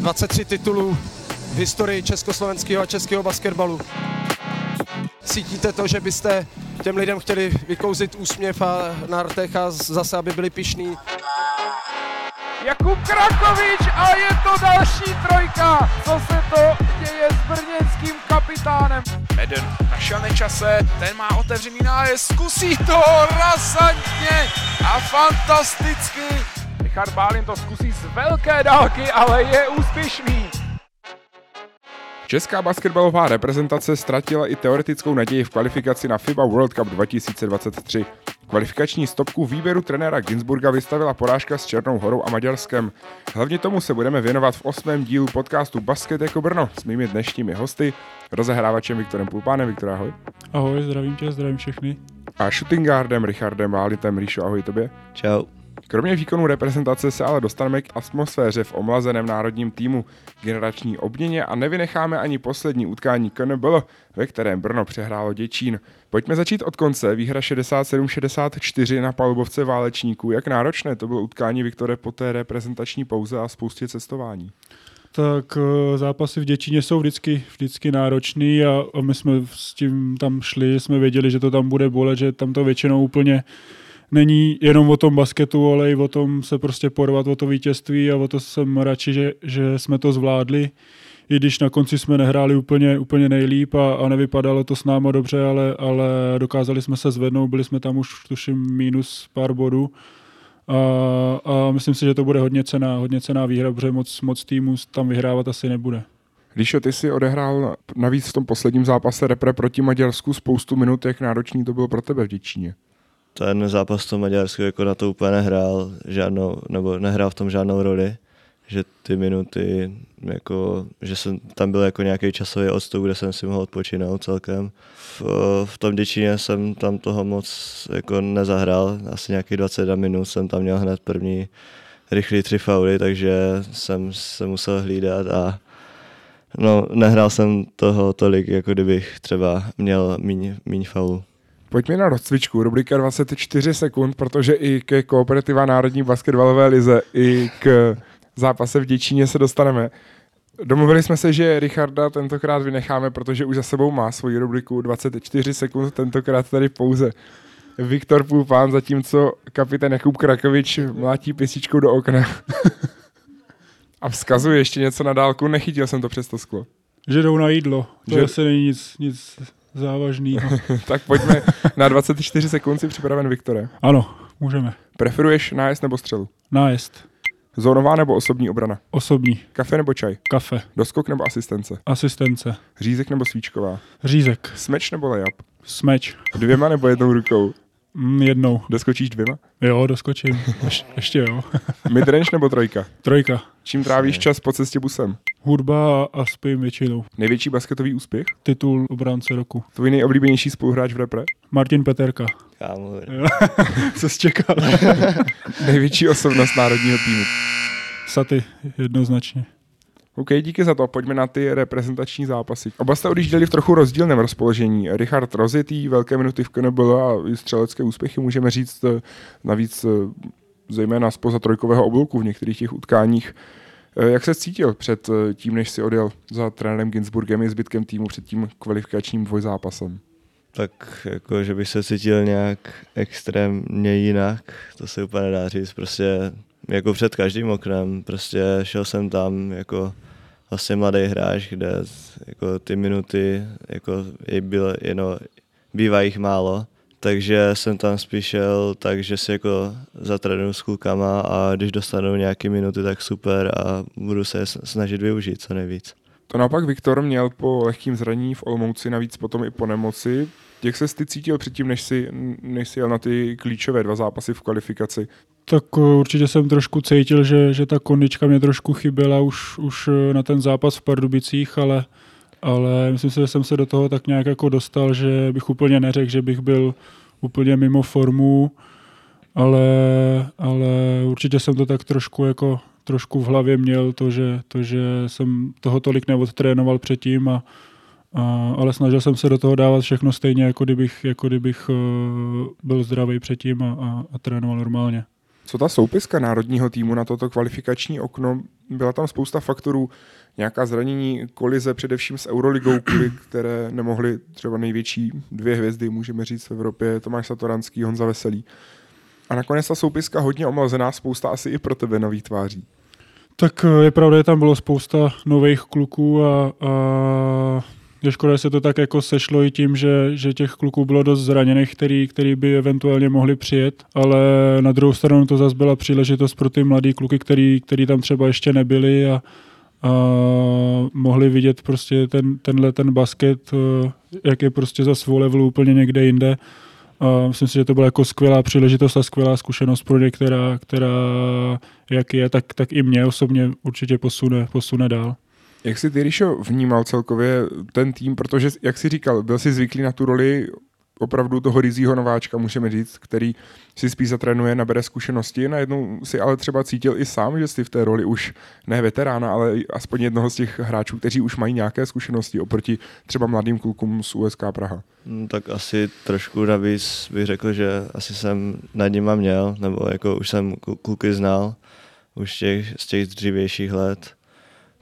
23 titulů v historii československého a českého basketbalu. Cítíte to, že byste těm lidem chtěli vykouzit úsměv a na rtech a zase, aby byli pišní? Jakub Krakovič a je to další trojka. Co se to děje s brněnským kapitánem? Meden našel nečase, ten má otevřený nájezd, zkusí to razantně a fantasticky. Richard Bálin to zkusí z velké dálky, ale je úspěšný. Česká basketbalová reprezentace ztratila i teoretickou naději v kvalifikaci na FIBA World Cup 2023. Kvalifikační stopku výběru trenéra Ginsburga vystavila porážka s Černou horou a Maďarskem. Hlavně tomu se budeme věnovat v osmém dílu podcastu Basket jako Brno s mými dnešními hosty, rozehrávačem Viktorem Pulpánem. Viktor, ahoj. Ahoj, zdravím tě, zdravím všechny. A shooting guardem Richardem Válitem. Ríšo, ahoj tobě. Čau. Kromě výkonu reprezentace se ale dostaneme k atmosféře v omlazeném národním týmu, generační obměně a nevynecháme ani poslední utkání KNBL, ve kterém Brno přehrálo Děčín. Pojďme začít od konce. Výhra 67-64 na palubovce válečníků. Jak náročné to bylo utkání Viktore po té reprezentační pouze a spoustě cestování? Tak eh, zápasy v Děčíně jsou vždycky, vždycky náročný a, my jsme s tím tam šli, jsme věděli, že to tam bude bolet, že tam to většinou úplně není jenom o tom basketu, ale i o tom se prostě porvat o to vítězství a o to jsem radši, že, že jsme to zvládli. I když na konci jsme nehráli úplně, úplně nejlíp a, a nevypadalo to s náma dobře, ale, ale dokázali jsme se zvednout, byli jsme tam už tuším minus pár bodů. A, a myslím si, že to bude hodně cená, hodně cená výhra, protože moc, moc týmů tam vyhrávat asi nebude. Když ty si odehrál navíc v tom posledním zápase repre proti Maďarsku spoustu minut, jak náročný to bylo pro tebe v Děčíně? Ten zápas to Maďarsku jako na to úplně nehrál žádnou, nebo nehrál v tom žádnou roli, že ty minuty, jako, že jsem tam byl jako nějaký časový odstup, kde jsem si mohl odpočinout celkem. V, v tom Děčíně jsem tam toho moc jako nezahrál, asi nějakých 21 minut jsem tam měl hned první rychlý tři fauly, takže jsem se musel hlídat a no, nehrál jsem toho tolik, jako kdybych třeba měl míň faulů. Pojďme na rozcvičku, rubrika 24 sekund, protože i ke Kooperativa Národní basketbalové lize, i k zápase v Děčíně se dostaneme. Domluvili jsme se, že Richarda tentokrát vynecháme, protože už za sebou má svoji rubriku 24 sekund, tentokrát tady pouze Viktor Půpán, zatímco kapitán Jakub Krakovič mlátí pěsičkou do okna. A vzkazuje ještě něco na dálku, nechytil jsem to přes to sklo. Že jdou na jídlo, to že... asi není nic, nic závažného. tak pojďme na 24 sekund si připraven Viktore. Ano, můžeme. Preferuješ nájezd nebo střelu? Nájezd. Zónová nebo osobní obrana? Osobní. Kafe nebo čaj? Kafe. Doskok nebo asistence? Asistence. Řízek nebo svíčková? Řízek. Smeč nebo layup? Smeč. Dvěma nebo jednou rukou? Mm, jednou. Doskočíš dvěma? Jo, doskočím. Ješ, ještě jo. Midrange nebo trojka? Trojka. Čím trávíš čas po cestě busem? Hudba a spím většinou. Největší basketový úspěch? Titul obránce roku. Tvůj nejoblíbenější spoluhráč v repre? Martin Peterka. Kámo. Co jsi čekal? Největší osobnost národního týmu? Saty, jednoznačně. OK, díky za to. Pojďme na ty reprezentační zápasy. Oba jste odjížděli v trochu rozdílném rozpoložení. Richard rozjetý, velké minuty v KNBL a střelecké úspěchy můžeme říct eh, navíc eh, zejména spoza trojkového oblouku v některých těch utkáních. Eh, jak se cítil před tím, než si odjel za trenérem Ginsburgem i zbytkem týmu před tím kvalifikačním dvojzápasem? Tak jako, že bych se cítil nějak extrémně jinak, to se úplně nedá říct. Prostě jako před každým oknem, prostě šel jsem tam jako vlastně mladý hráč, kde jako ty minuty jako bylo, jenom, bývá jich málo, takže jsem tam spíš šel tak, že si jako zatrénuju s klukama a když dostanu nějaké minuty, tak super a budu se snažit využít co nejvíc. To naopak Viktor měl po lehkým zranění v Olmouci, navíc potom i po nemoci. Jak se ty cítil předtím, než si, než si jel na ty klíčové dva zápasy v kvalifikaci? Tak eh, určitě jsem trošku cítil, že, že ta kondička mě trošku chyběla už, už eh, na ten zápas v Pardubicích, ale, ale myslím si, že jsem se do toho tak nějak jako dostal, že bych úplně neřekl, že bych byl úplně mimo formu, ale, ale určitě jsem to tak trošku jako trošku v hlavě měl to, že, to, že jsem toho tolik neodtrénoval předtím a, a, ale snažil jsem se do toho dávat všechno stejně, jako kdybych, jako kdybych uh, byl zdravý předtím a, a, a trénoval normálně. Co ta soupiska národního týmu na toto kvalifikační okno? Byla tam spousta faktorů, nějaká zranění, kolize především s Euroligou, kvůli které nemohly třeba největší dvě hvězdy, můžeme říct v Evropě, Tomáš Satoranský, Honza Veselý. A nakonec ta soupiska hodně omlazená, spousta asi i pro tebe nových tváří. Tak eh, je pravda, že tam bylo spousta nových kluků a, a je škoda, že se to tak jako sešlo i tím, že, že těch kluků bylo dost zraněných, který, který by eventuálně mohli přijet, ale na druhou stranu to zase byla příležitost pro ty mladý kluky, který, který tam třeba ještě nebyli a, a mohli vidět prostě ten, tenhle ten basket, eh, jak je prostě za svou levelu úplně někde jinde. A myslím si, že to byla jako skvělá příležitost a skvělá zkušenost pro ně, která, která jak je, tak, tak i mě osobně určitě posune, posune dál. Jak jsi ty, Ríšo, vnímal celkově ten tým, protože, jak jsi říkal, byl jsi zvyklý na tu roli opravdu toho rizího nováčka, můžeme říct, který si spíš zatrénuje, nabere zkušenosti. Najednou si ale třeba cítil i sám, že jsi v té roli už ne veterána, ale aspoň jednoho z těch hráčů, kteří už mají nějaké zkušenosti oproti třeba mladým klukům z USK Praha. Hmm, tak asi trošku navíc bych řekl, že asi jsem nad nima měl, nebo jako už jsem kluky znal už těch, z těch dřívějších let.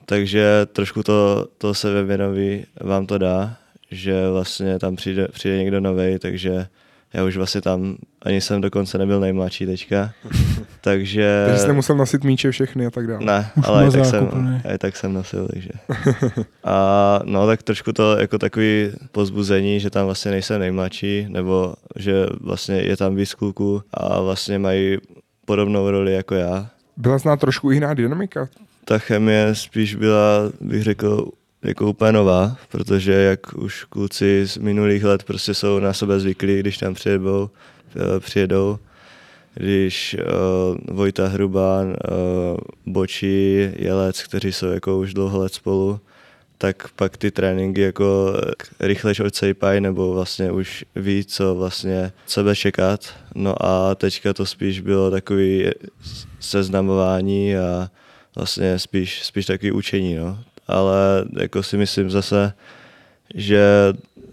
Takže trošku to, to sebevědomí vám to dá, že vlastně tam přijde, přijde někdo nový, takže já už vlastně tam ani jsem dokonce nebyl nejmladší teďka. takže... Takže jste musel nosit míče všechny a tak dále. Ne, ale i tak, jsem, i tak jsem nosil, takže. A no tak trošku to jako takový pozbuzení, že tam vlastně nejsem nejmladší, nebo že vlastně je tam víc kluků a vlastně mají podobnou roli jako já. Byla znát trošku jiná dynamika? Ta chemie spíš byla, bych řekl, jako úplně nová, protože jak už kluci z minulých let prostě jsou na sebe zvyklí, když tam přijedou, eh, přijedou když uh, Vojta Hrubán, uh, Bočí, Jelec, kteří jsou jako už dlouho let spolu, tak pak ty tréninky jako rychle odsejpají nebo vlastně už ví, co vlastně sebe čekat. No a teďka to spíš bylo takový seznamování a vlastně spíš, spíš takový učení, no ale jako si myslím zase, že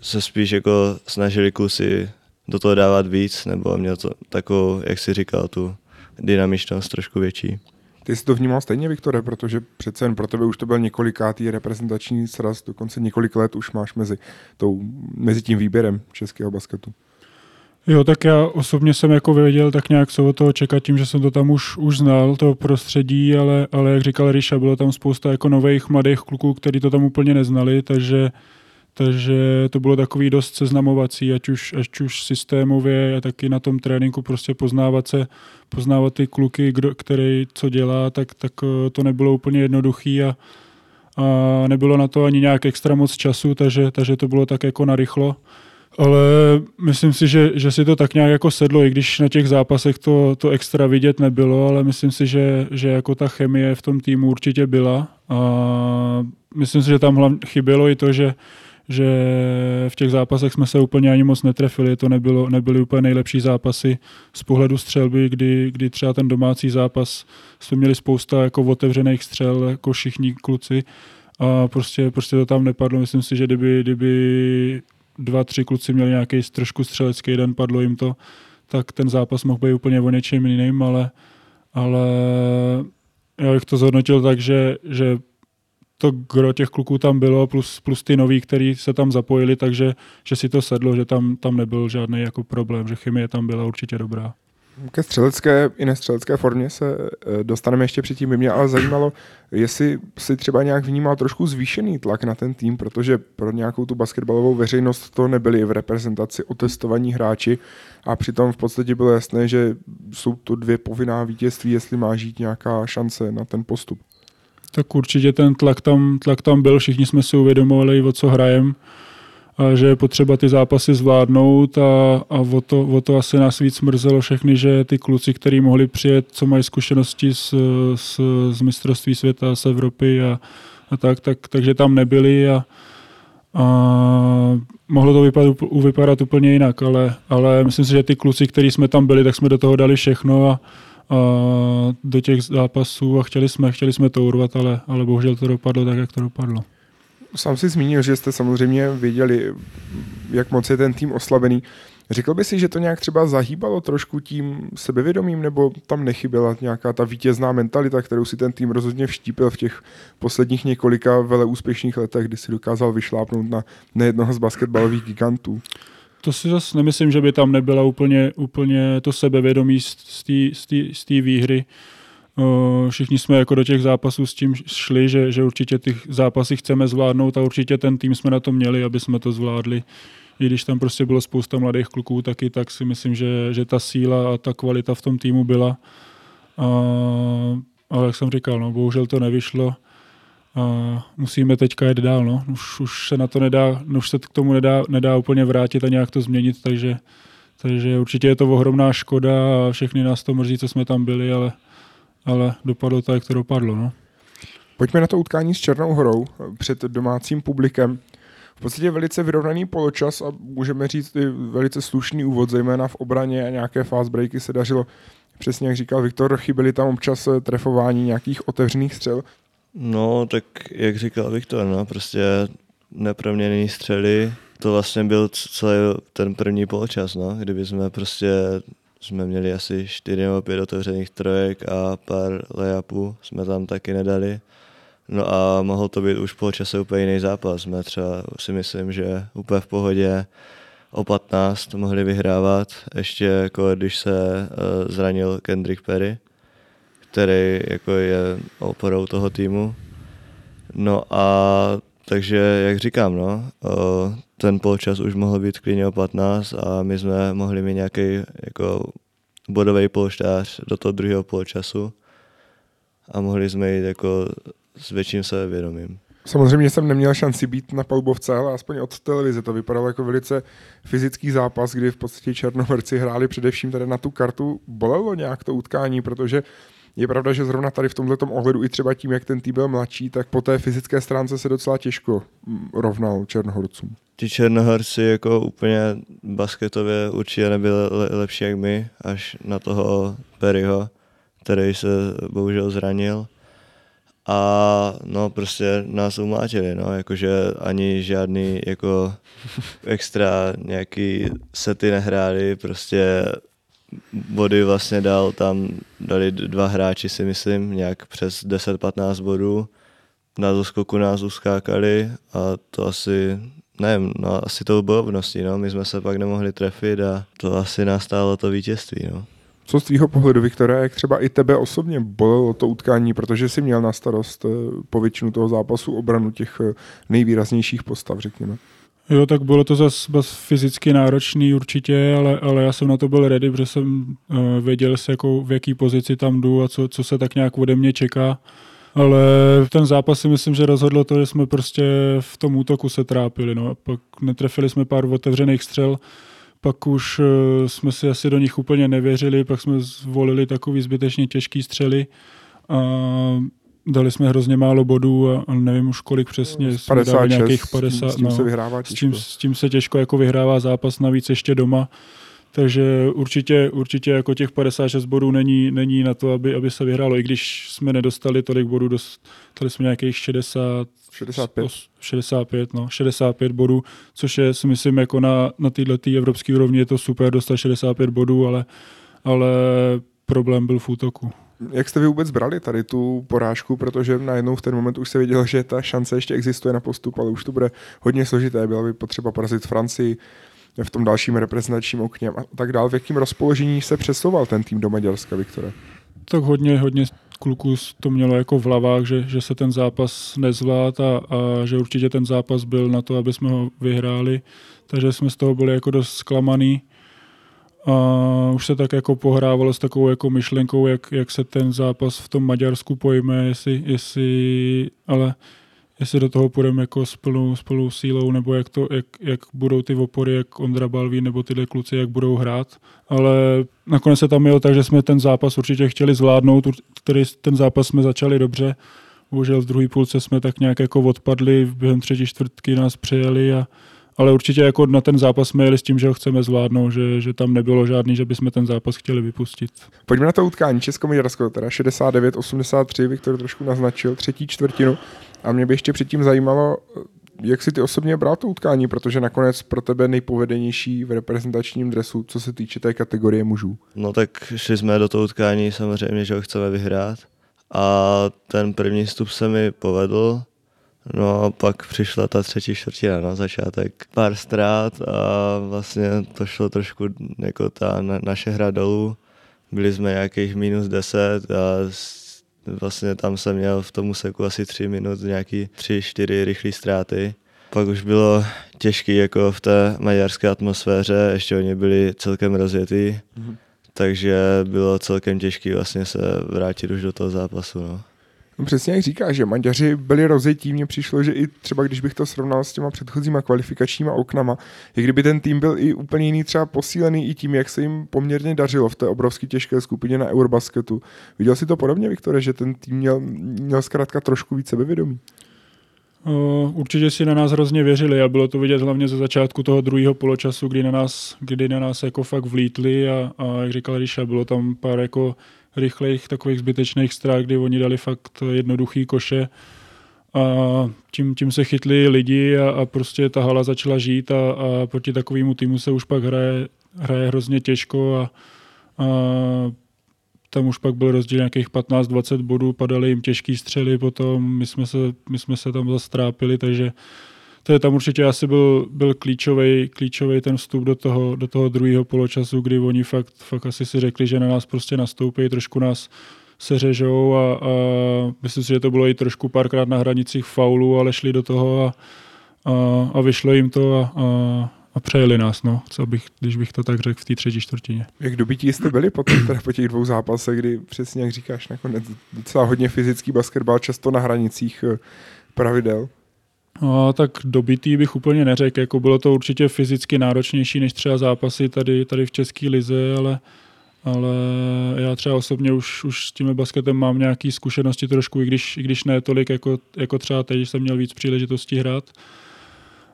se spíš jako snažili kluci do toho dávat víc, nebo měl to takovou, jak si říkal, tu dynamičnost trošku větší. Ty jsi to vnímal stejně, Viktore, protože přece jen pro tebe už to byl několikátý reprezentační sraz, dokonce několik let už máš mezi, tou, mezi tím výběrem českého basketu. Jo, tak já osobně jsem jako věděl tak nějak co od toho čekat tím, že jsem to tam už, už znal, to prostředí, ale, ale jak říkal Ríša, bylo tam spousta jako nových mladých kluků, kteří to tam úplně neznali, takže, takže to bylo takový dost seznamovací, ať už, ať už systémově a taky na tom tréninku prostě poznávat se, poznávat ty kluky, kdo, který co dělá, tak, tak eh, to nebylo úplně jednoduchý a, a nebylo na to ani nějak extra moc času, takže, takže to bylo tak jako narychlo ale myslím si, že, že si to tak nějak jako sedlo, i když na těch zápasech to, to extra vidět nebylo, ale myslím si, že, že jako ta chemie v tom týmu určitě byla. A myslím si, že tam hlavně chybělo i to, že, že v těch zápasech jsme se úplně ani moc netrefili, to nebylo, nebyly úplně nejlepší zápasy z pohledu střelby, kdy, kdy třeba ten domácí zápas jsme měli spousta jako otevřených střel, jako všichni kluci. A prostě, prostě to tam nepadlo. Myslím si, že kdyby, kdyby dva, tři kluci měli nějaký trošku střelecký den, padlo jim to, tak ten zápas mohl být úplně o něčem jiným, ale, ale já bych to zhodnotil tak, že, že to gro těch kluků tam bylo, plus, plus ty noví, kteří se tam zapojili, takže že si to sedlo, že tam, tam nebyl žádný jako problém, že chemie tam byla určitě dobrá. Ke střelecké i nestřelecké formě se eh, dostaneme ještě předtím. By mě ale zajímalo, jestli si třeba nějak vnímal trošku zvýšený tlak na ten tým, protože pro nějakou tu basketbalovou veřejnost to nebyli v reprezentaci otestovaní hráči a přitom v podstatě bylo jasné, že jsou to dvě povinná vítězství, jestli má žít nějaká šance na ten postup. Tak určitě ten tlak tam, tlak tam byl, všichni jsme si uvědomovali, o co hrajeme že je potřeba ty zápasy zvládnout a, a o, to, o to asi nás víc mrzelo všechny, že ty kluci, kteří mohli přijet, co mají zkušenosti z, z, z mistrovství světa, z Evropy a, a tak, tak, takže tam nebyli a, a mohlo to vypadat, vypadat úplně jinak, ale, ale myslím si, že ty kluci, kteří jsme tam byli, tak jsme do toho dali všechno a, a do těch zápasů a chtěli jsme, chtěli jsme to urvat, ale, ale bohužel to dopadlo tak, jak to dopadlo. Sám si zmínil, že jste samozřejmě věděli, jak moc je ten tým oslabený. Řekl by si, že to nějak třeba zahýbalo trošku tím sebevědomím, nebo tam nechyběla nějaká ta vítězná mentalita, kterou si ten tým rozhodně vštípil v těch posledních několika vele úspěšných letech, kdy si dokázal vyšlápnout na nejednoho z basketbalových gigantů? To si zase nemyslím, že by tam nebyla úplně, úplně to sebevědomí z té výhry. Všichni jsme jako do těch zápasů s tím šli, že, že určitě ty zápasy chceme zvládnout a určitě ten tým jsme na to měli, aby jsme to zvládli. I když tam prostě bylo spousta mladých kluků taky, tak si myslím, že, že ta síla a ta kvalita v tom týmu byla. A, ale jak jsem říkal, no, bohužel to nevyšlo. A musíme teďka jít dál. No. Už, už se na to nedá, už se k tomu nedá, nedá úplně vrátit a nějak to změnit, takže, takže určitě je to ohromná škoda a všechny nás to mrzí, co jsme tam byli, ale ale dopadlo to, jak to dopadlo. No. Pojďme na to utkání s Černou horou před domácím publikem. V podstatě velice vyrovnaný poločas a můžeme říct i velice slušný úvod, zejména v obraně a nějaké fast breaky se dařilo. Přesně jak říkal Viktor, chyběly tam občas trefování nějakých otevřených střel. No, tak jak říkal Viktor, no, prostě neproměněný střely, to vlastně byl celý ten první poločas, no, kdyby jsme prostě jsme měli asi 4 nebo 5 otevřených trojek a pár layupů jsme tam taky nedali. No a mohl to být už po čase úplně jiný zápas. Jsme třeba si myslím, že úplně v pohodě o 15 mohli vyhrávat, ještě jako když se uh, zranil Kendrick Perry, který jako je oporou toho týmu. No a takže, jak říkám, no, ten polčas už mohl být klidně o 15 a my jsme mohli mít nějaký jako bodový polštář do toho druhého poločasu a mohli jsme jít jako s větším sebevědomím. Samozřejmě jsem neměl šanci být na palubovce, ale aspoň od televize to vypadalo jako velice fyzický zápas, kdy v podstatě černohorci hráli především tady na tu kartu. Bolelo nějak to utkání, protože je pravda, že zrovna tady v tomto ohledu i třeba tím, jak ten tým byl mladší, tak po té fyzické stránce se docela těžko mm, rovnal Černohorcům. Ti Černohorci jako úplně basketově určitě nebyli lepší jak my, až na toho Perryho, který se bohužel zranil. A no prostě nás umlátili, no, jakože ani žádný jako extra nějaký sety nehráli, prostě body vlastně dal, tam dali dva hráči si myslím, nějak přes 10-15 bodů. Na doskoku nás uskákali a to asi, nevím, no asi tou bojovností, no. My jsme se pak nemohli trefit a to asi nás stálo to vítězství, no. Co z tvýho pohledu, Viktora, jak třeba i tebe osobně bolelo to utkání, protože jsi měl na starost eh, po většinu toho zápasu obranu těch eh, nejvýraznějších postav, řekněme? Jo, tak bylo to zase fyzicky náročný určitě, ale, ale já jsem na to byl ready, protože jsem uh, věděl, se, jako, v jaký pozici tam jdu a co, co se tak nějak ode mě čeká. Ale ten zápas si myslím, že rozhodlo to, že jsme prostě v tom útoku se trápili. No. Pak netrefili jsme pár otevřených střel, pak už uh, jsme si asi do nich úplně nevěřili, pak jsme zvolili takový zbytečně těžký střely. A dali jsme hrozně málo bodů a, a nevím už kolik přesně. 56, nějakých 50, s tím, no, se vyhrává s tím, s tím se těžko jako vyhrává zápas, navíc ještě doma. Takže určitě, určitě jako těch 56 bodů není, není na to, aby, aby se vyhrálo, i když jsme nedostali tolik bodů, dostali jsme nějakých 60, 65. 65, no, 65 bodů, což je si myslím jako na, na této evropské úrovni je to super dostat 65 bodů, ale, ale problém byl v útoku. Jak jste vy vůbec brali tady tu porážku, protože najednou v ten moment už se vědělo, že ta šance ještě existuje na postup, ale už to bude hodně složité. Bylo by potřeba porazit Francii v tom dalším reprezentačním okně a tak dál. V jakým rozpoložení se přesouval ten tým do Maďarska, Viktore? Tak hodně, hodně kluků to mělo jako v hlavách, že, že se ten zápas nezvlád a, a že určitě ten zápas byl na to, aby jsme ho vyhráli. Takže jsme z toho byli jako dost zklamaný. A už se tak jako pohrávalo s takovou jako myšlenkou, jak, jak se ten zápas v tom Maďarsku pojme, jestli, jestli ale jestli do toho půjdeme jako s plnou, s plnou sílou, nebo jak, to, jak, jak budou ty opory, jak Ondra Balví nebo tyhle kluci, jak budou hrát. Ale nakonec se tam jelo tak, že jsme ten zápas určitě chtěli zvládnout, který ten zápas jsme začali dobře. Bohužel v druhé půlce jsme tak nějak jako odpadli, během třetí čtvrtky nás přejeli a, ale určitě jako na ten zápas jsme jeli s tím, že ho chceme zvládnout, že, že tam nebylo žádný, že bychom ten zápas chtěli vypustit. Pojďme na to utkání Česko-Maďarsko, teda 69-83, Viktor trošku naznačil, třetí čtvrtinu. A mě by ještě předtím zajímalo, jak si ty osobně bral to utkání, protože nakonec pro tebe nejpovedenější v reprezentačním dresu, co se týče té kategorie mužů. No tak šli jsme do toho utkání samozřejmě, že ho chceme vyhrát a ten první vstup se mi povedl, No a pak přišla ta třetí čtvrtina na začátek. Pár ztrát a vlastně to šlo trošku jako ta na, naše hra dolů. Byli jsme nějakých minus 10 a vlastně tam jsem měl v tom úseku asi 3 minut nějaký 3-4 rychlé ztráty. Pak už bylo těžké jako v té maďarské atmosféře, ještě oni byli celkem rozjetý, mm-hmm. takže bylo celkem těžké vlastně se vrátit už do toho zápasu. No. No přesně jak říkáš, že Maďaři byli rozjetí, mně přišlo, že i třeba když bych to srovnal s těma předchozíma kvalifikačníma oknama, i kdyby ten tým byl i úplně jiný, třeba posílený i tím, jak se jim poměrně dařilo v té obrovské těžké skupině na Eurobasketu. Viděl si to podobně, Viktore, že ten tým měl, měl zkrátka trošku více sebevědomí? Určitě si na nás hrozně věřili a bylo to vidět hlavně ze začátku toho druhého poločasu, kdy na nás, kdy na nás jako fakt vlítli a, a jak říkal Ríša, bylo tam pár jako rychlejch takových zbytečných strach, kdy oni dali fakt jednoduchý koše a tím, tím se chytli lidi a, a prostě ta hala začala žít a, a proti takovému týmu se už pak hraje, hraje hrozně těžko a, a tam už pak byl rozdíl nějakých 15-20 bodů, padaly jim těžký střely potom, my jsme se, my jsme se tam zastrápili, takže to je tam určitě asi byl, byl klíčový, klíčový ten vstup do toho, do toho druhého poločasu, kdy oni fakt, fakt asi si řekli, že na nás prostě nastoupí, trošku nás seřežou a, a myslím si, že to bylo i trošku párkrát na hranicích faulu, ale šli do toho a, a, a vyšlo jim to a, a, a přejeli nás, no, co bych, když bych to tak řekl v té třetí čtvrtině. Jak dobití jste byli potom teda po těch dvou zápasech, kdy přesně jak říkáš, nakonec docela hodně fyzický basketbal, často na hranicích eh, pravidel? No, tak dobitý bych úplně neřekl, jako bylo to určitě fyzicky náročnější než třeba zápasy tady, tady v České lize, ale, ale já třeba osobně už, už s tím basketem mám nějaké zkušenosti trošku, i když, i když ne tolik jako, jako třeba teď, jsem měl víc příležitostí hrát.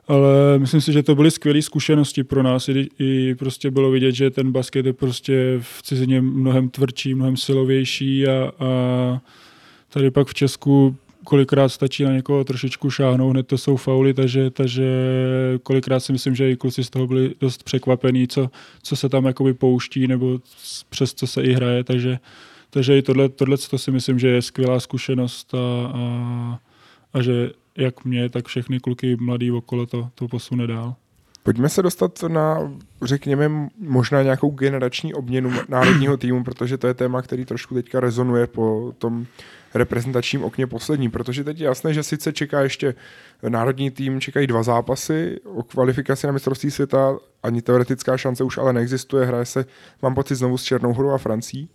Ale myslím si, že to byly skvělé zkušenosti pro nás. I, I prostě bylo vidět, že ten basket je prostě v cizině mnohem tvrdší, mnohem silovější a, a tady pak v Česku kolikrát stačí na někoho trošičku šáhnout, hned to jsou fauly, takže, takže kolikrát si myslím, že i kluci z toho byli dost překvapení, co, co se tam jakoby pouští nebo přes co se i hraje, takže, takže i tohle, tohle to si myslím, že je skvělá zkušenost a, a, a že jak mě, tak všechny kluky mladý okolo to, to posune dál. Pojďme se dostat na, řekněme, možná nějakou generační obměnu národního týmu, protože to je téma, který trošku teďka rezonuje po tom reprezentačním okně poslední, protože teď je jasné, že sice čeká ještě národní tým, čekají dva zápasy o kvalifikaci na mistrovství světa, ani teoretická šance už ale neexistuje, hraje se, mám pocit, znovu s Černou horou a Francí.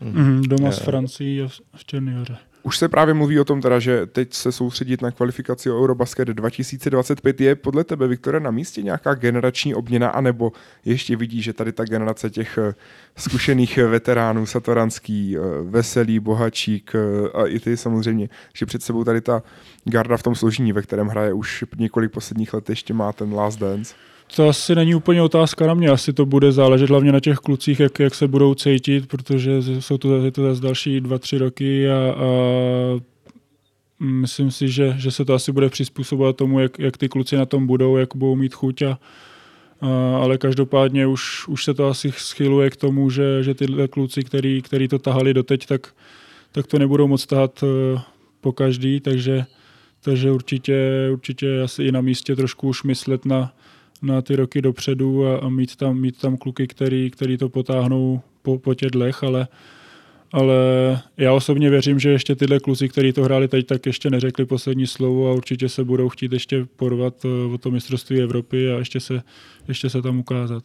Mm, doma s Francií a v Černé hoře. Už se právě mluví o tom teda, že teď se soustředit na kvalifikaci o Eurobasket 2025 je podle tebe, Viktore, na místě nějaká generační obměna, anebo ještě vidí, že tady ta generace těch eh, zkušených veteránů, Satoranský, eh, Veselý, Bohačík eh, a i ty samozřejmě, že před sebou tady ta garda v tom složení, ve kterém hraje už několik posledních let, ještě má ten Last Dance. To asi není úplně otázka na mě, asi to bude záležet hlavně na těch klucích, jak, jak se budou cítit, protože jsou to, je to zase další dva, tři roky a, a myslím si, že, že se to asi bude přizpůsobovat tomu, jak, jak ty kluci na tom budou, jak budou mít chuť a, a ale každopádně už, už se to asi schyluje k tomu, že, že tyhle kluci, který, který to tahali doteď, tak, tak to nebudou moc tahat eh, po každý, takže, takže určitě, určitě asi i na místě trošku už myslet na, na ty roky dopředu a, a mít, tam, mít tam kluky, který, který to potáhnou po, po tědlech, ale, ale já osobně věřím, že ještě tyhle kluci, kteří to hráli teď, tak ještě neřekli poslední slovo a určitě se budou chtít ještě porvat eh, o to mistrovství Evropy a ještě se, ještě se tam ukázat.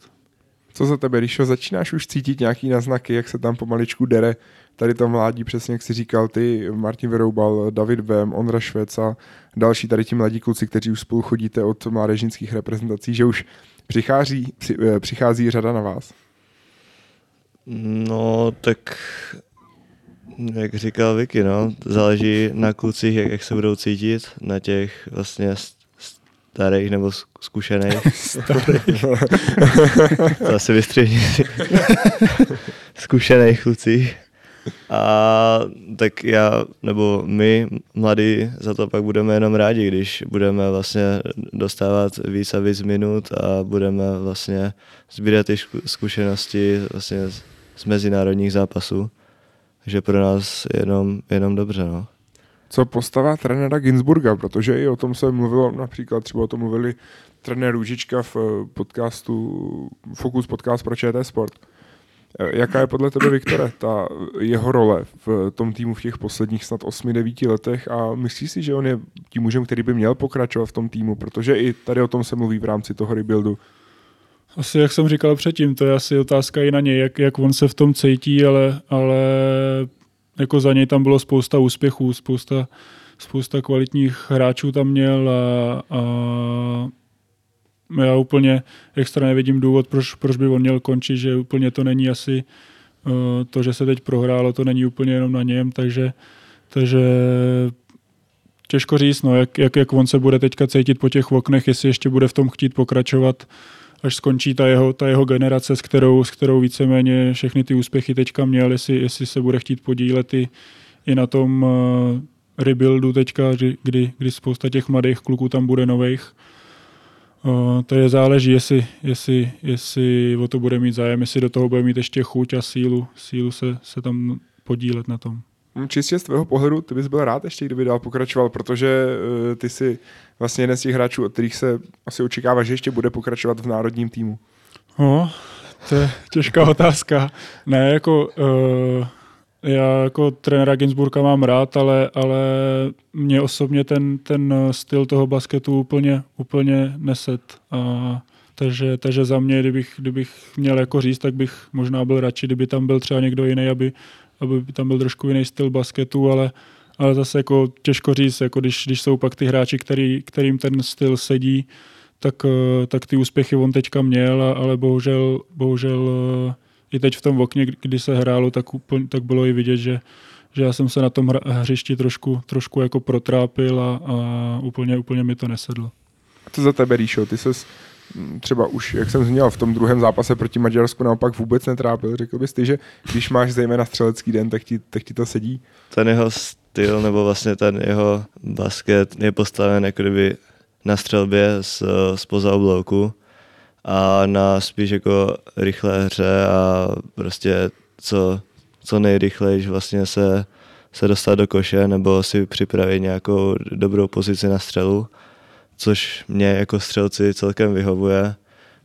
Co za tebe, Ríšo, začínáš už cítit nějaký naznaky, jak se tam pomaličku dere tady to mládí, přesně jak si říkal ty, Martin Vyroubal, David Bem, Ondra Švec a další tady ti mladí kluci, kteří už spolu chodíte od mládežnických reprezentací, že už přichází, při, eh, přichází řada na vás? No, tak jak říkal Vicky, no, záleží na klucích, jak, jak se budou cítit, na těch vlastně starých nebo zkušených. starých. to asi vystřihni. zkušených klucích. A tak já, nebo my, mladí, za to pak budeme jenom rádi, když budeme vlastně dostávat víc a víc minut a budeme vlastně sbírat ty zkušenosti vlastně z mezinárodních zápasů. Takže pro nás jenom, jenom dobře, no. Co postava trenéra Ginsburga, protože i o tom se mluvilo, například třeba o tom mluvili trenér Růžička v podcastu, Focus podcast pro ČT Sport. Jaká je podle tebe, Viktore, ta jeho role v tom týmu v těch posledních snad 8-9 letech a myslíš si, že on je tím mužem, který by měl pokračovat v tom týmu, protože i tady o tom se mluví v rámci toho rebuildu. Asi, jak jsem říkal předtím, to je asi otázka i na něj, jak, jak on se v tom cítí, ale, ale jako za něj tam bylo spousta úspěchů, spousta, spousta kvalitních hráčů tam měl a, a já úplně extra nevidím důvod, proč, proč by on měl končit, že úplně to není asi uh, to, že se teď prohrálo, to není úplně jenom na něm, takže, takže těžko říct, no, jak, jak, jak on se bude teďka cítit po těch oknech, jestli ještě bude v tom chtít pokračovat, až skončí ta jeho, ta jeho generace, s kterou, s kterou víceméně všechny ty úspěchy teďka měl, jestli, jestli se bude chtít podílet i, i na tom uh, rebuildu teďka, kdy, kdy spousta těch mladých kluků tam bude nových, to je záleží, jestli, jestli, jestli o to bude mít zájem, jestli do toho bude mít ještě chuť a sílu, sílu se, se tam podílet na tom. Hm, čistě z tvého pohledu, ty bys byl rád ještě, kdyby dál pokračoval, protože uh, ty jsi vlastně jeden z těch hráčů, od kterých se asi očekává, že ještě bude pokračovat v národním týmu. No, to je těžká otázka. Ne, jako uh, já jako trenéra Ginsburka mám rád, ale, ale mě osobně ten, ten styl toho basketu úplně, úplně neset. A, takže, takže za mě, kdybych, kdybych měl jako říct, tak bych možná byl radši, kdyby tam byl třeba někdo jiný, aby, aby tam byl trošku jiný styl basketu, ale, ale zase jako těžko říct, jako když, když jsou pak ty hráči, který, kterým ten styl sedí, tak, tak ty úspěchy on teďka měl, ale bohužel, bohužel i teď v tom okně, kdy se hrálo, tak, úplně, tak bylo i vidět, že, že já jsem se na tom hřišti trošku, trošku jako protrápil a, a úplně, úplně mi to nesedlo. A to za tebe, Ríšo, ty ses třeba už, jak jsem zmínil, v tom druhém zápase proti Maďarsku naopak vůbec netrápil. Řekl bys ty, že když máš zejména střelecký den, tak ti, tak ti to sedí? Ten jeho styl, nebo vlastně ten jeho basket je postaven jako kdyby na střelbě z, z poza oblouku a na spíš jako rychlé hře a prostě co, co nejrychleji vlastně se, se dostat do koše nebo si připravit nějakou dobrou pozici na střelu, což mě jako střelci celkem vyhovuje.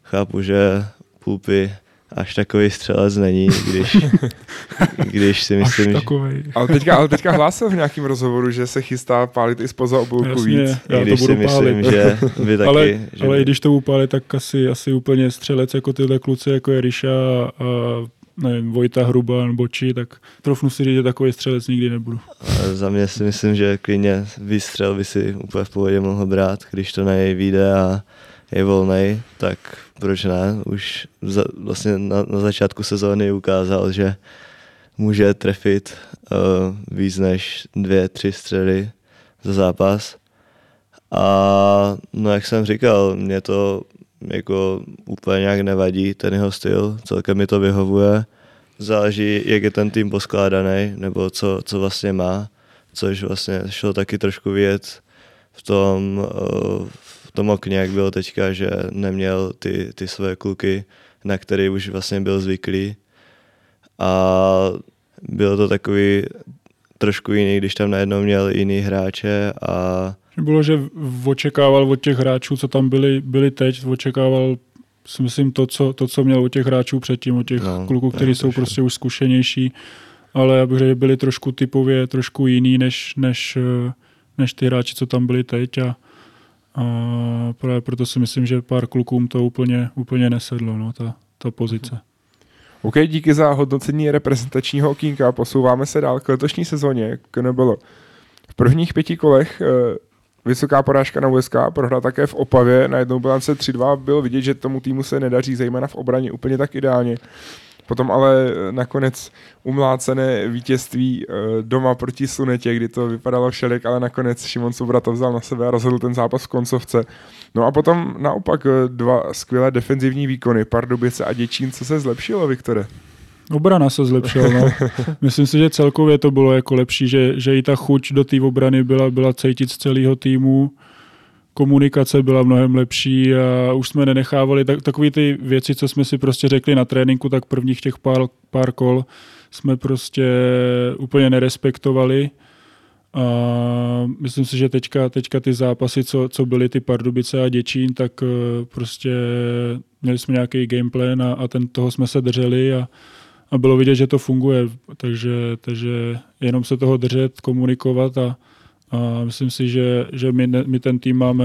Chápu, že Pulpy až takový střelec není, když, když si myslím, až že... Ale teďka, ale teďka hlásil v nějakém rozhovoru, že se chystá pálit i spoza oblouku víc. Já když to budu si myslím, pálit. že by taky... ale, že ale by... i když to upálit, tak asi, asi úplně střelec jako tyhle kluci, jako je Ríša a, a nevím, Vojta Hruba nebo Či, tak trofnu si říct, že takový střelec nikdy nebudu. Ale za mě si myslím, že klidně výstřel by si úplně v pohodě mohl brát, když to na něj vyjde a je volný, tak proč ne? Už za, vlastně na, na začátku sezóny ukázal, že může trefit uh, víc než dvě, tři střely za zápas. A no jak jsem říkal, mě to jako úplně nějak nevadí, ten jeho styl, celkem mi to vyhovuje. Záleží, jak je ten tým poskládaný, nebo co, co vlastně má, což vlastně šlo taky trošku vidět v tom, uh, tom okně, jak bylo teďka, že neměl ty, ty své kluky, na který už vlastně byl zvyklý. A bylo to takový trošku jiný, když tam najednou měl jiný hráče a bylo, že očekával od těch hráčů, co tam byli, byli teď, očekával si myslím to co, to, co měl od těch hráčů předtím, od těch no, kluků, kteří jsou prostě už zkušenější, ale já bych řekl, že byli trošku typově trošku jiný než, než, než ty hráči, co tam byli teď a, a právě proto si myslím, že pár klukům to úplně, úplně nesedlo, no, ta, ta pozice. OK, díky za hodnocení reprezentačního okýnka. Posouváme se dál k letošní sezóně, jak nebylo. V prvních pěti kolech eh, vysoká porážka na USK, prohra také v Opavě, na jednou bilance 3-2, bylo vidět, že tomu týmu se nedaří, zejména v obraně, úplně tak ideálně. Potom ale eh, nakonec umlácené vítězství eh, doma proti Sunetě, kdy to vypadalo všelek, ale nakonec Šimon Sobra to vzal na sebe a rozhodl ten zápas v koncovce. No a potom naopak eh, dva skvělé defenzivní výkony, Pardubice a Děčín, co se zlepšilo, Viktore? Obrana se zlepšila, no. Myslím si, že celkově to bylo jako lepší, že, že i ta chuť do té obrany byla, byla cítit z celého týmu. Komunikace byla mnohem lepší a už jsme nenechávali tak, takové ty věci, co jsme si prostě řekli na tréninku, tak prvních těch pár, pár kol jsme prostě úplně nerespektovali. A myslím si, že teďka, teďka ty zápasy, co, co byly ty Pardubice a Děčín, tak eh, prostě měli jsme nějaký gameplan a, a ten, toho jsme se drželi a, a bylo vidět, že to funguje, takže, takže jenom se toho držet, komunikovat a, a myslím si, že, že my, my ten tým máme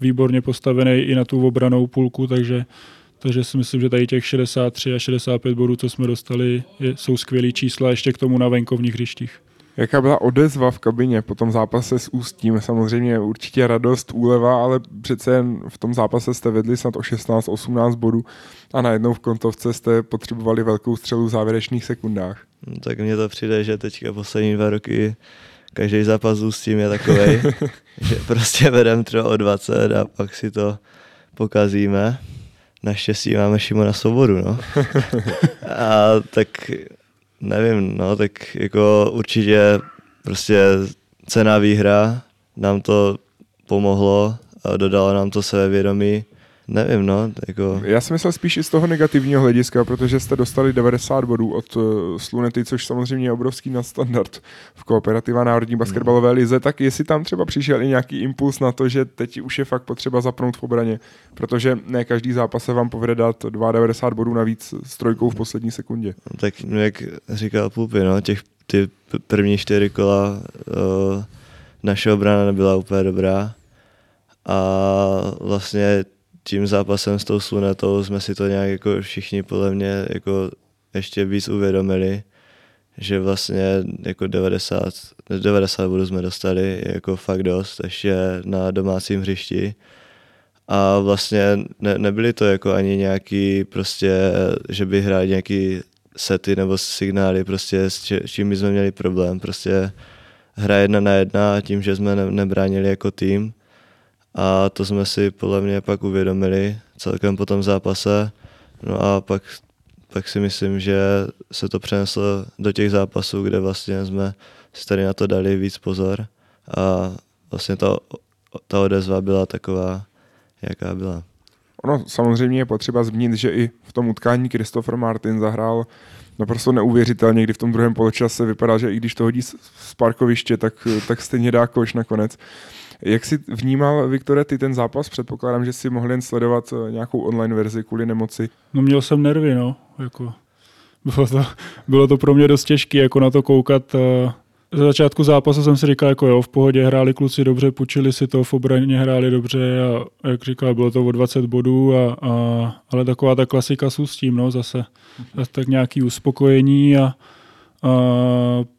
výborně postavený i na tu obranou půlku, takže, takže si myslím, že tady těch 63 a 65 bodů, co jsme dostali, je, jsou skvělé čísla ještě k tomu na venkovních hřištích. Jaká byla odezva v kabině po tom zápase s Ústím? Samozřejmě určitě radost, úleva, ale přece jen v tom zápase jste vedli snad o 16-18 bodů a najednou v kontovce jste potřebovali velkou střelu v závěrečných sekundách. No, tak mně to přijde, že teďka poslední dva roky každý zápas s Ústím je takový, že prostě vedem třeba o 20 a pak si to pokazíme. Naštěstí máme Šimona Svobodu, no. A tak nevím, no, tak jako určitě prostě cená výhra, nám to pomohlo, a dodalo nám to sebevědomí. Nevím, no, jako... Já jsem myslel spíš i z toho negativního hlediska, protože jste dostali 90 bodů od uh, Slunety, což samozřejmě je obrovský nadstandard v kooperativa Národní basketbalové lize, tak jestli tam třeba přišel i nějaký impuls na to, že teď už je fakt potřeba zapnout v obraně, protože ne každý zápas se vám povede dát 92 bodů navíc s trojkou v poslední sekundě. No, tak no, jak říkal Pupy, no, těch ty první čtyři kola uh, naše obrana nebyla úplně dobrá. A vlastně tím zápasem s tou slunetou jsme si to nějak jako všichni podle mě jako ještě víc uvědomili, že vlastně jako 90, 90 bodů jsme dostali jako fakt dost, ještě na domácím hřišti. A vlastně ne, nebyly to jako ani nějaký prostě, že by hráli nějaký sety nebo signály, prostě s čím jsme měli problém. Prostě hra jedna na jedna a tím, že jsme ne, nebránili jako tým, a to jsme si podle mě pak uvědomili celkem po tom zápase. No a pak, pak si myslím, že se to přeneslo do těch zápasů, kde vlastně jsme si tady na to dali víc pozor a vlastně ta, ta odezva byla taková, jaká byla. Ono samozřejmě je potřeba zmínit, že i v tom utkání Christopher Martin zahrál naprosto neuvěřitelně, kdy v tom druhém poločase vypadá, že i když to hodí z parkoviště, tak, tak stejně dá koš nakonec. Jak jsi vnímal, Viktore, ty ten zápas? Předpokládám, že si mohl jen sledovat eh, nějakou online verzi kvůli nemoci. No měl jsem nervy, no. Jako, bylo, to, bylo to pro mě dost těžké jako na to koukat. Eh, za začátku zápasu jsem si říkal, jako jo, v pohodě hráli kluci dobře, půjčili si to, v obraně hráli dobře a jak říkal, bylo to o 20 bodů, a, a, ale taková ta klasika s tím, no, zase. Tak nějaký uspokojení a,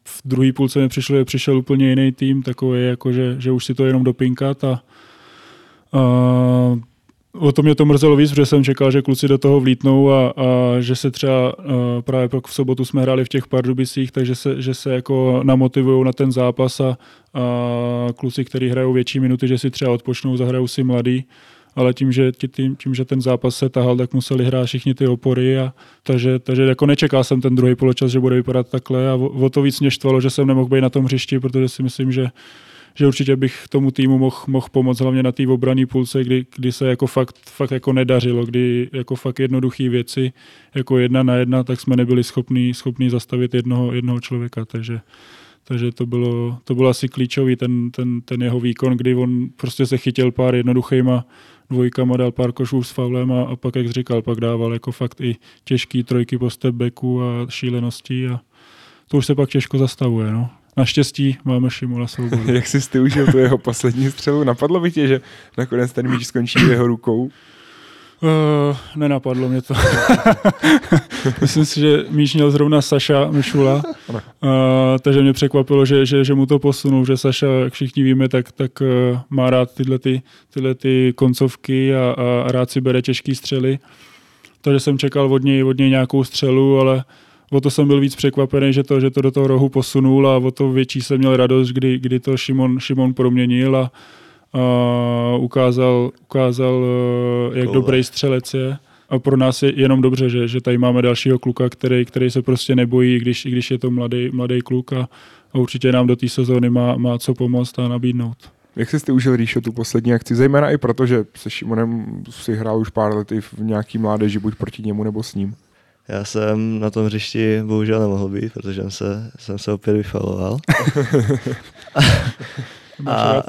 v druhé půlce mi přišlo, přišel úplně jiný tým, takový, jako že, že už si to jenom dopinkat a, a o to mě to mrzelo víc, protože jsem čekal, že kluci do toho vlítnou a, a že se třeba a právě pak v sobotu jsme hráli v těch Pardubicích, takže se, že se jako namotivují na ten zápas a, a kluci, kteří hrajou větší minuty, že si třeba odpočnou, zahrajou si mladý ale tím, že, tím, tím, že ten zápas se tahal, tak museli hrát všichni ty opory. A, takže, takže jako nečekal jsem ten druhý poločas, že bude vypadat takhle a o, o to víc mě štvalo, že jsem nemohl být na tom hřišti, protože si myslím, že že určitě bych tomu týmu mohl, mohl pomoct hlavně na té obrané půlce, kdy, kdy se jako fakt, fakt jako nedařilo, kdy jako fakt jednoduché věci, jako jedna na jedna, tak jsme nebyli schopní, schopní zastavit jednoho, jednoho člověka, takže, takže to bylo, to bylo asi klíčový ten, ten, ten jeho výkon, kdy on prostě se chytil pár jednoduchýma dvojkama, dal pár košů s faulem a, a pak, jak říkal, pak dával jako fakt i těžký trojky po stepbacku a šílenosti a to už se pak těžko zastavuje. No. Naštěstí máme Šimula Souboru. jak jsi ty užil tu jeho poslední střelu? Napadlo by tě, že nakonec ten míč skončí jeho rukou? Uh, nenapadlo mě to. Myslím si, že míč měl zrovna Saša Mišula, uh, takže mě překvapilo, že, že, že mu to posunul, že Saša, jak všichni víme, tak, tak uh, má rád tyhle, ty, tyhle ty koncovky a, a rád si bere těžký střely. Takže jsem čekal od něj, od něj nějakou střelu, ale o to jsem byl víc překvapený, že to, že to do toho rohu posunul a o to větší jsem měl radost, kdy, kdy to Šimon, Šimon proměnil a, a ukázal, ukázal jak Koule. dobrý střelec je. a pro nás je jenom dobře, že, že tady máme dalšího kluka, který, který se prostě nebojí, když, i když je to mladý, mladý kluk a, a určitě nám do té sezóny má, má co pomoct a nabídnout. Jak jsi ty užil, Ríšo, tu poslední akci? Zejména i proto, že se Šimonem si hrál už pár lety v nějaký mládeži, buď proti němu nebo s ním. Já jsem na tom hřišti bohužel nemohl být, protože jsem se, jsem se opět vyfaloval.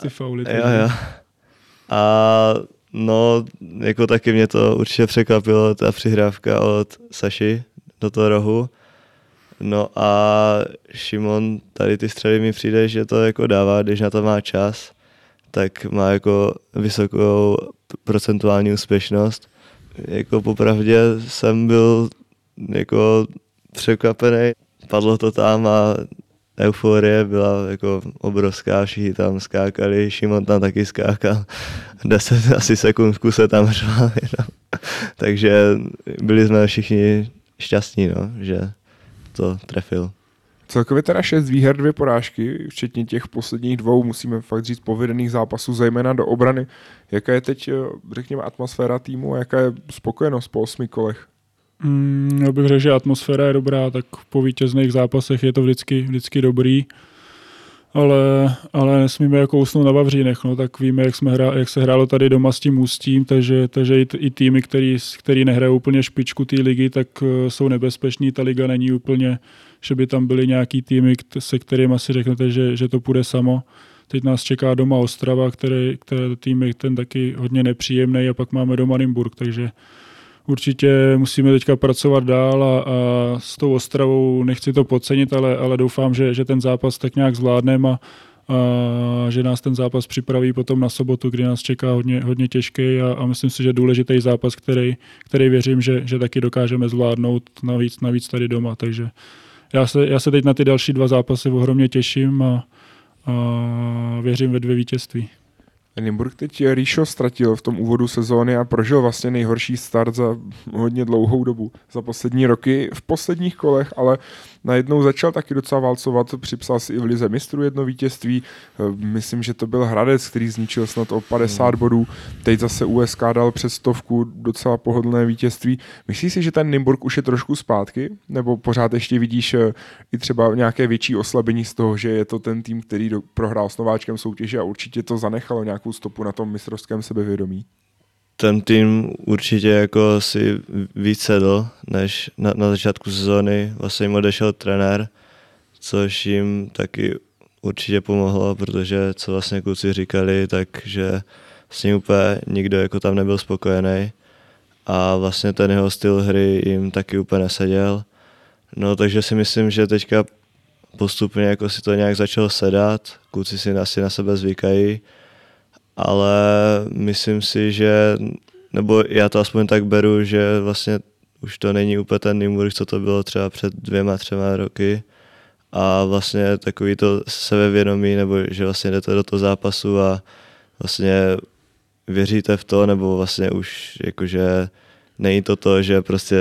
Ty fauly. jo, jo. A no, jako taky mě to určitě překvapilo, ta přihrávka od Saši do toho rohu. No a Šimon, tady ty střely mi přijde, že to jako dává, když na to má čas, tak má jako vysokou procentuální úspěšnost. Jako popravdě jsem byl jako překvapený, padlo to tam a euforie byla jako obrovská, všichni tam skákali, Šimon tam taky skákal, 10 asi sekund v kuse tam řval jenom. Takže byli jsme všichni šťastní, no, že to trefil. Celkově teda šest výher, dvě porážky, včetně těch posledních dvou, musíme fakt říct, povedených zápasů, zejména do obrany. Jaká je teď, eh, řekněme, atmosféra týmu a jaká je spokojenost po osmi kolech? Mm, já bych řekl, že atmosféra je dobrá, tak po vítězných zápasech je to vždycky, vždycky dobrý. Ale, ale nesmíme jako usnout na Vavřínech, no, tak víme, jak, jsme hra, jak se hrálo tady doma s tím ústím, takže, takže i, týmy, který, který nehrajou úplně špičku té ligy, tak uh, jsou nebezpeční, ta liga není úplně, že by tam byly nějaký týmy, se kterými si řeknete, že, že to půjde samo. Teď nás čeká doma Ostrava, který, který tým je ten taky hodně nepříjemný a pak máme doma Nymburk, takže určitě musíme teďka pracovat dál a, a s tou Ostravou nechci to podcenit, ale, ale doufám, že, že ten zápas tak nějak zvládneme a, a že nás ten zápas připraví potom na sobotu, kdy nás čeká hodně, hodně těžký a, a myslím si, že důležitý zápas, který, který věřím, že, že taky dokážeme zvládnout navíc, navíc tady doma, takže já se, já se teď na ty další dva zápasy ohromně těším a, a věřím ve dvě vítězství. Nymburk teď Ríšo ztratil v tom úvodu sezóny a prožil vlastně nejhorší start za hodně dlouhou dobu. Za poslední roky v posledních kolech, ale najednou začal taky docela válcovat. Připsal si i v Lize mistrů jedno vítězství. Eh, Myslím, že to byl Hradec, který zničil snad o 50 bodů. Teď zase USK dal přes stovku docela pohodlné vítězství. Myslíš si, že ten Nymburk už je trošku zpátky? Nebo pořád ještě vidíš eh, i třeba nějaké větší oslabení z toho, že je to ten tým, který do, prohrál s nováčkem soutěže a určitě to zanechalo nějakou stopu na tom mistrovském sebevědomí? Ten tým určitě jako si víc sedl, než na, na začátku sezóny. Vlastně jim odešel trenér, což jim taky určitě pomohlo, protože co vlastně kluci říkali, takže s ním úplně nikdo jako tam nebyl spokojený a vlastně ten jeho styl hry jim taky úplně neseděl. No takže si myslím, že teďka postupně jako si to nějak začalo sedat, kluci si asi na sebe zvykají, ale myslím si, že, nebo já to aspoň tak beru, že vlastně už to není úplně ten Nymburk, co to bylo třeba před dvěma, třema roky. A vlastně takový to sebevědomí, nebo že vlastně jdete do toho zápasu a vlastně věříte v to, nebo vlastně už jakože není to to, že prostě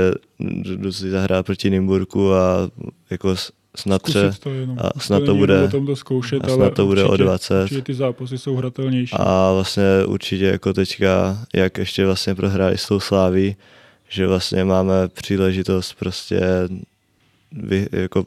jdu si zahrát proti Nymburku a jako snad tře, to a snad to není bude- o tom to zkoušet, a ale snad to bude o určitě, 20. Určitě ty zápasy jsou hratelnější. A vlastně určitě jako teďka, jak ještě vlastně prohráli s tou Sláví, že vlastně máme příležitost prostě vy, jako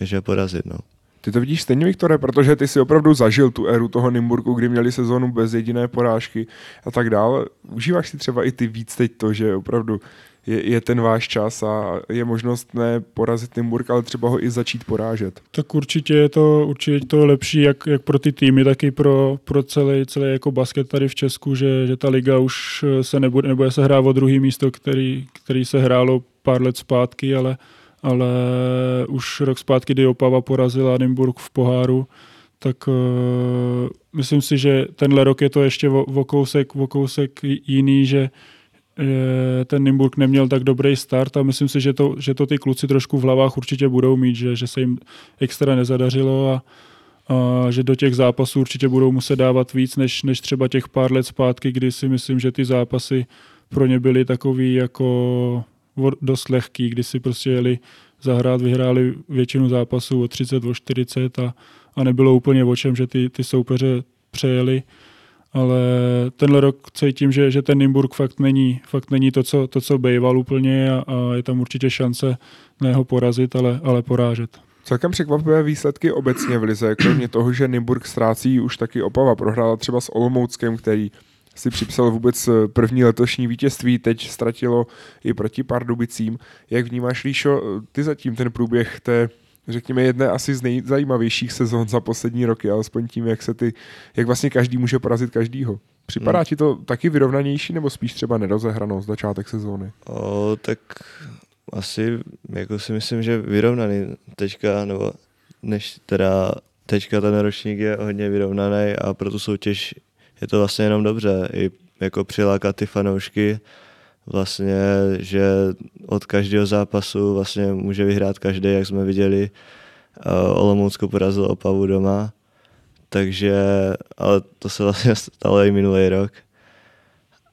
že porazit, no. Ty to vidíš stejně, Viktore, protože ty si opravdu zažil tu éru toho Nymburku, kdy měli sezonu bez jediné porážky a tak dále. Užíváš si třeba i ty víc teď to, že opravdu je, je ten váš čas a je možnost ne porazit Nymburk, ale třeba ho i začít porážet. Tak určitě je to, určitě to lepší jak, jak pro ty týmy, tak i pro, pro celý, celý jako basket tady v Česku, že, že ta liga už se nebude, nebude se hrát o druhý místo, který, který se hrálo pár let zpátky, ale, ale už rok zpátky, kdy Opava porazila Nymburk v poháru, tak uh, myslím si, že tenhle rok je to ještě o, o, kousek, o kousek jiný, že ten Nymburk neměl tak dobrý start a myslím si, že to, že to ty kluci trošku v hlavách určitě budou mít, že, že se jim extra nezadařilo a, a že do těch zápasů určitě budou muset dávat víc, než, než třeba těch pár let zpátky, kdy si myslím, že ty zápasy pro ně byly takový jako dost lehký, kdy si prostě jeli zahrát, vyhráli většinu zápasů o 30, o 40 a, a nebylo úplně o čem, že ty, ty soupeře přejeli ale tenhle rok cítím, že, že ten Nymburk fakt není, fakt není to, co, to, co bejval úplně a, a je tam určitě šance ne ho porazit, ale, ale porážet. Celkem překvapivé výsledky obecně v Lize, kromě toho, že Nymburk ztrácí už taky Opava. Prohrála třeba s Olomouckem, který si připsal vůbec první letošní vítězství, teď ztratilo i proti Pardubicím. Jak vnímáš, Líšo, ty zatím ten průběh té řekněme, jedné asi z nejzajímavějších sezon za poslední roky, alespoň tím, jak se ty, jak vlastně každý může porazit každýho. Připadá hmm. ti to taky vyrovnanější, nebo spíš třeba nerozehranou z začátek sezóny? O, tak asi jako si myslím, že vyrovnaný teďka, nebo než teda teďka ten ročník je hodně vyrovnaný a pro tu soutěž je to vlastně jenom dobře. I jako přilákat ty fanoušky, vlastně, že od každého zápasu vlastně může vyhrát každý, jak jsme viděli. Olomoucko porazil Opavu doma, takže, ale to se vlastně stalo i minulý rok.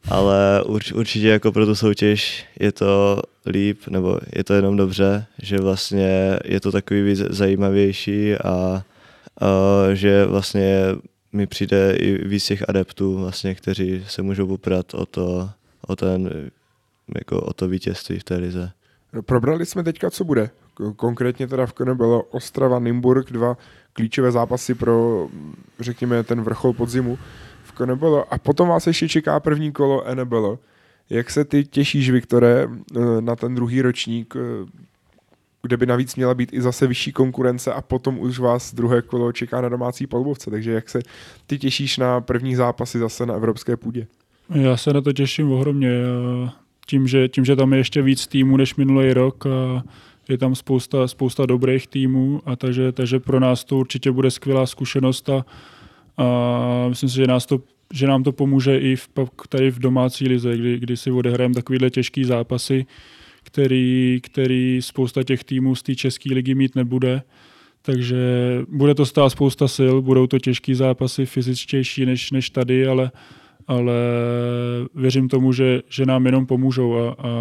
Ale urč, určitě jako pro tu soutěž je to líp, nebo je to jenom dobře, že vlastně je to takový víc zajímavější a, a že vlastně mi přijde i víc těch adeptů, vlastně, kteří se můžou poprat o, to, o ten jako o to vítězství v té lize. No, probrali jsme teďka, co bude. Konkrétně teda v Kone bylo Ostrava, Nymburk, dva klíčové zápasy pro, řekněme, ten vrchol podzimu v Kone bylo. A potom vás ještě čeká první kolo NBL. Jak se ty těšíš, Viktore, na ten druhý ročník, kde by navíc měla být i zase vyšší konkurence a potom už vás druhé kolo čeká na domácí polbovce. Takže jak se ty těšíš na první zápasy zase na evropské půdě? Já se na to těším ohromně tím, že, tím, že tam je ještě víc týmů než minulý rok a je tam spousta, spousta dobrých týmů a takže, takže pro nás to určitě bude skvělá zkušenost a, a myslím si, že, nás to, že nám to pomůže i v, tady v domácí lize, kdy, kdy si odehrajeme takovýhle těžký zápasy, který, který spousta těch týmů z té české ligy mít nebude. Takže bude to stát spousta sil, budou to těžký zápasy, fyzičtější než, než tady, ale, ale věřím tomu, že, že nám jenom pomůžou a, a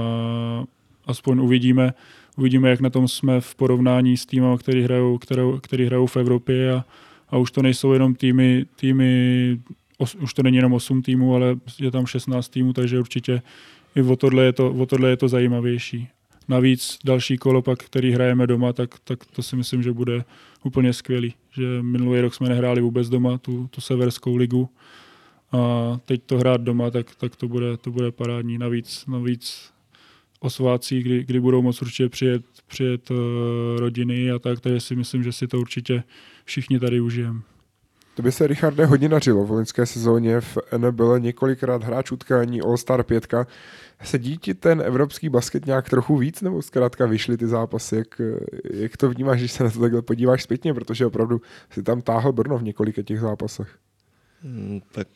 aspoň uvidíme, uvidíme, jak na tom jsme v porovnání s týmy, který hrajou, kterou, který hrajou v Evropě a, a už to nejsou jenom týmy, týmy os, už to není jenom 8 týmů, ale je tam 16 týmů, takže určitě i o tohle je to, o tohle je to zajímavější. Navíc další kolo pak, který hrajeme doma, tak, tak to si myslím, že bude úplně skvělý. Že minulý rok jsme nehráli vůbec doma tu, tu severskou ligu, a teď to hrát doma, tak, tak to, bude, to bude parádní. Navíc, navíc o svácích, kdy, kdy budou moc určitě přijet, přijet uh, rodiny a tak, takže si myslím, že si to určitě všichni tady užijeme. To by se, Richarde, hodně dařilo v loňské sezóně. V N bylo několikrát hráč utkání All-Star 5. Sedí ti ten evropský basket nějak trochu víc, nebo zkrátka vyšly ty zápasy? Jak, jak to vnímáš, když se na to takhle podíváš zpětně, protože opravdu si tam táhl Brno v několika těch zápasech? Hmm, tak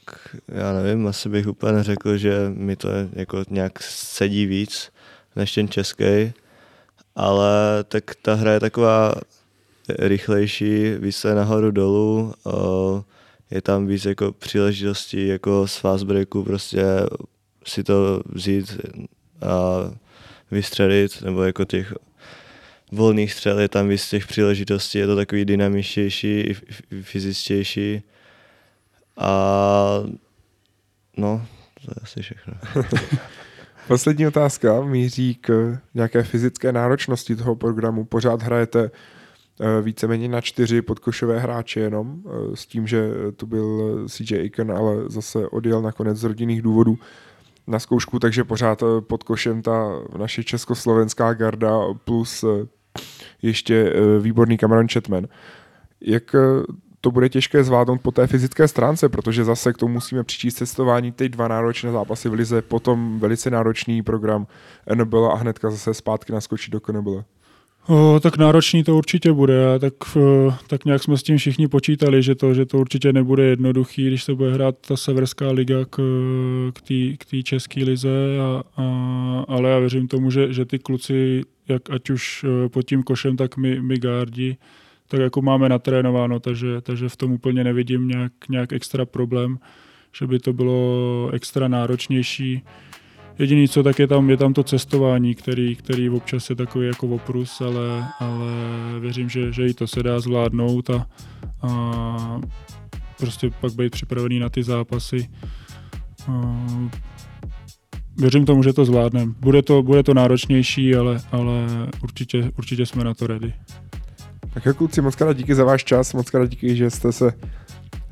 já nevím, asi bych úplně neřekl, že mi to jako nějak sedí víc než ten český, ale tak ta hra je taková rychlejší, víc se nahoru dolů, je tam víc jako příležitostí jako z fast breaku prostě si to vzít a vystřelit, nebo jako těch volných střel je tam víc těch příležitostí, je to takový dynamičtější i fyzičtější a no, to je asi všechno. Poslední otázka míří k nějaké fyzické náročnosti toho programu. Pořád hrajete eh, víceméně na čtyři podkošové hráče jenom, eh, s tím, že tu byl CJ Aiken, ale zase odjel nakonec z rodinných důvodů na zkoušku, takže pořád eh, pod košem ta naše československá garda plus ještě výborný Cameron Chatman. Jak to bude těžké zvládnout po té fyzické stránce, protože zase k tomu musíme přičíst cestování, teď dva náročné zápasy v Lize, potom velice náročný program NBL a hnedka zase zpátky naskočit do KNBL. O, tak náročný to určitě bude, tak, tak nějak jsme s tím všichni počítali, že to, že to určitě nebude jednoduchý, když se bude hrát ta severská liga k, k té české lize, a, a, ale já věřím tomu, že, že ty kluci, jak ať už e, pod tím košem, tak my, my gardi, tak jako máme natrénováno, takže, takže v tom úplně nevidím nějak, nějak extra problém, že by to bylo extra náročnější. Jediný co, tak je tam, je tam to cestování, který, který občas je takový jako oprus, ale, ale věřím, že, že i to se dá zvládnout a, a prostě pak být připravený na ty zápasy. Uh, věřím tomu, že to zvládneme. Bude to, bude to náročnější, ale, ale určitě, určitě jsme na to ready. Tak jo, kluci, moc krát díky za váš čas, moc krát díky, že jste se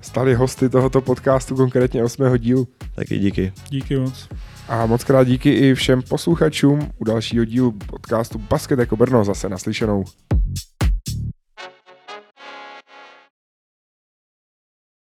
stali hosty tohoto podcastu, konkrétně 8. dílu. Taky díky. Díky moc. A moc krát díky i všem posluchačům u dalšího dílu podcastu Basket jako Brno zase naslyšenou.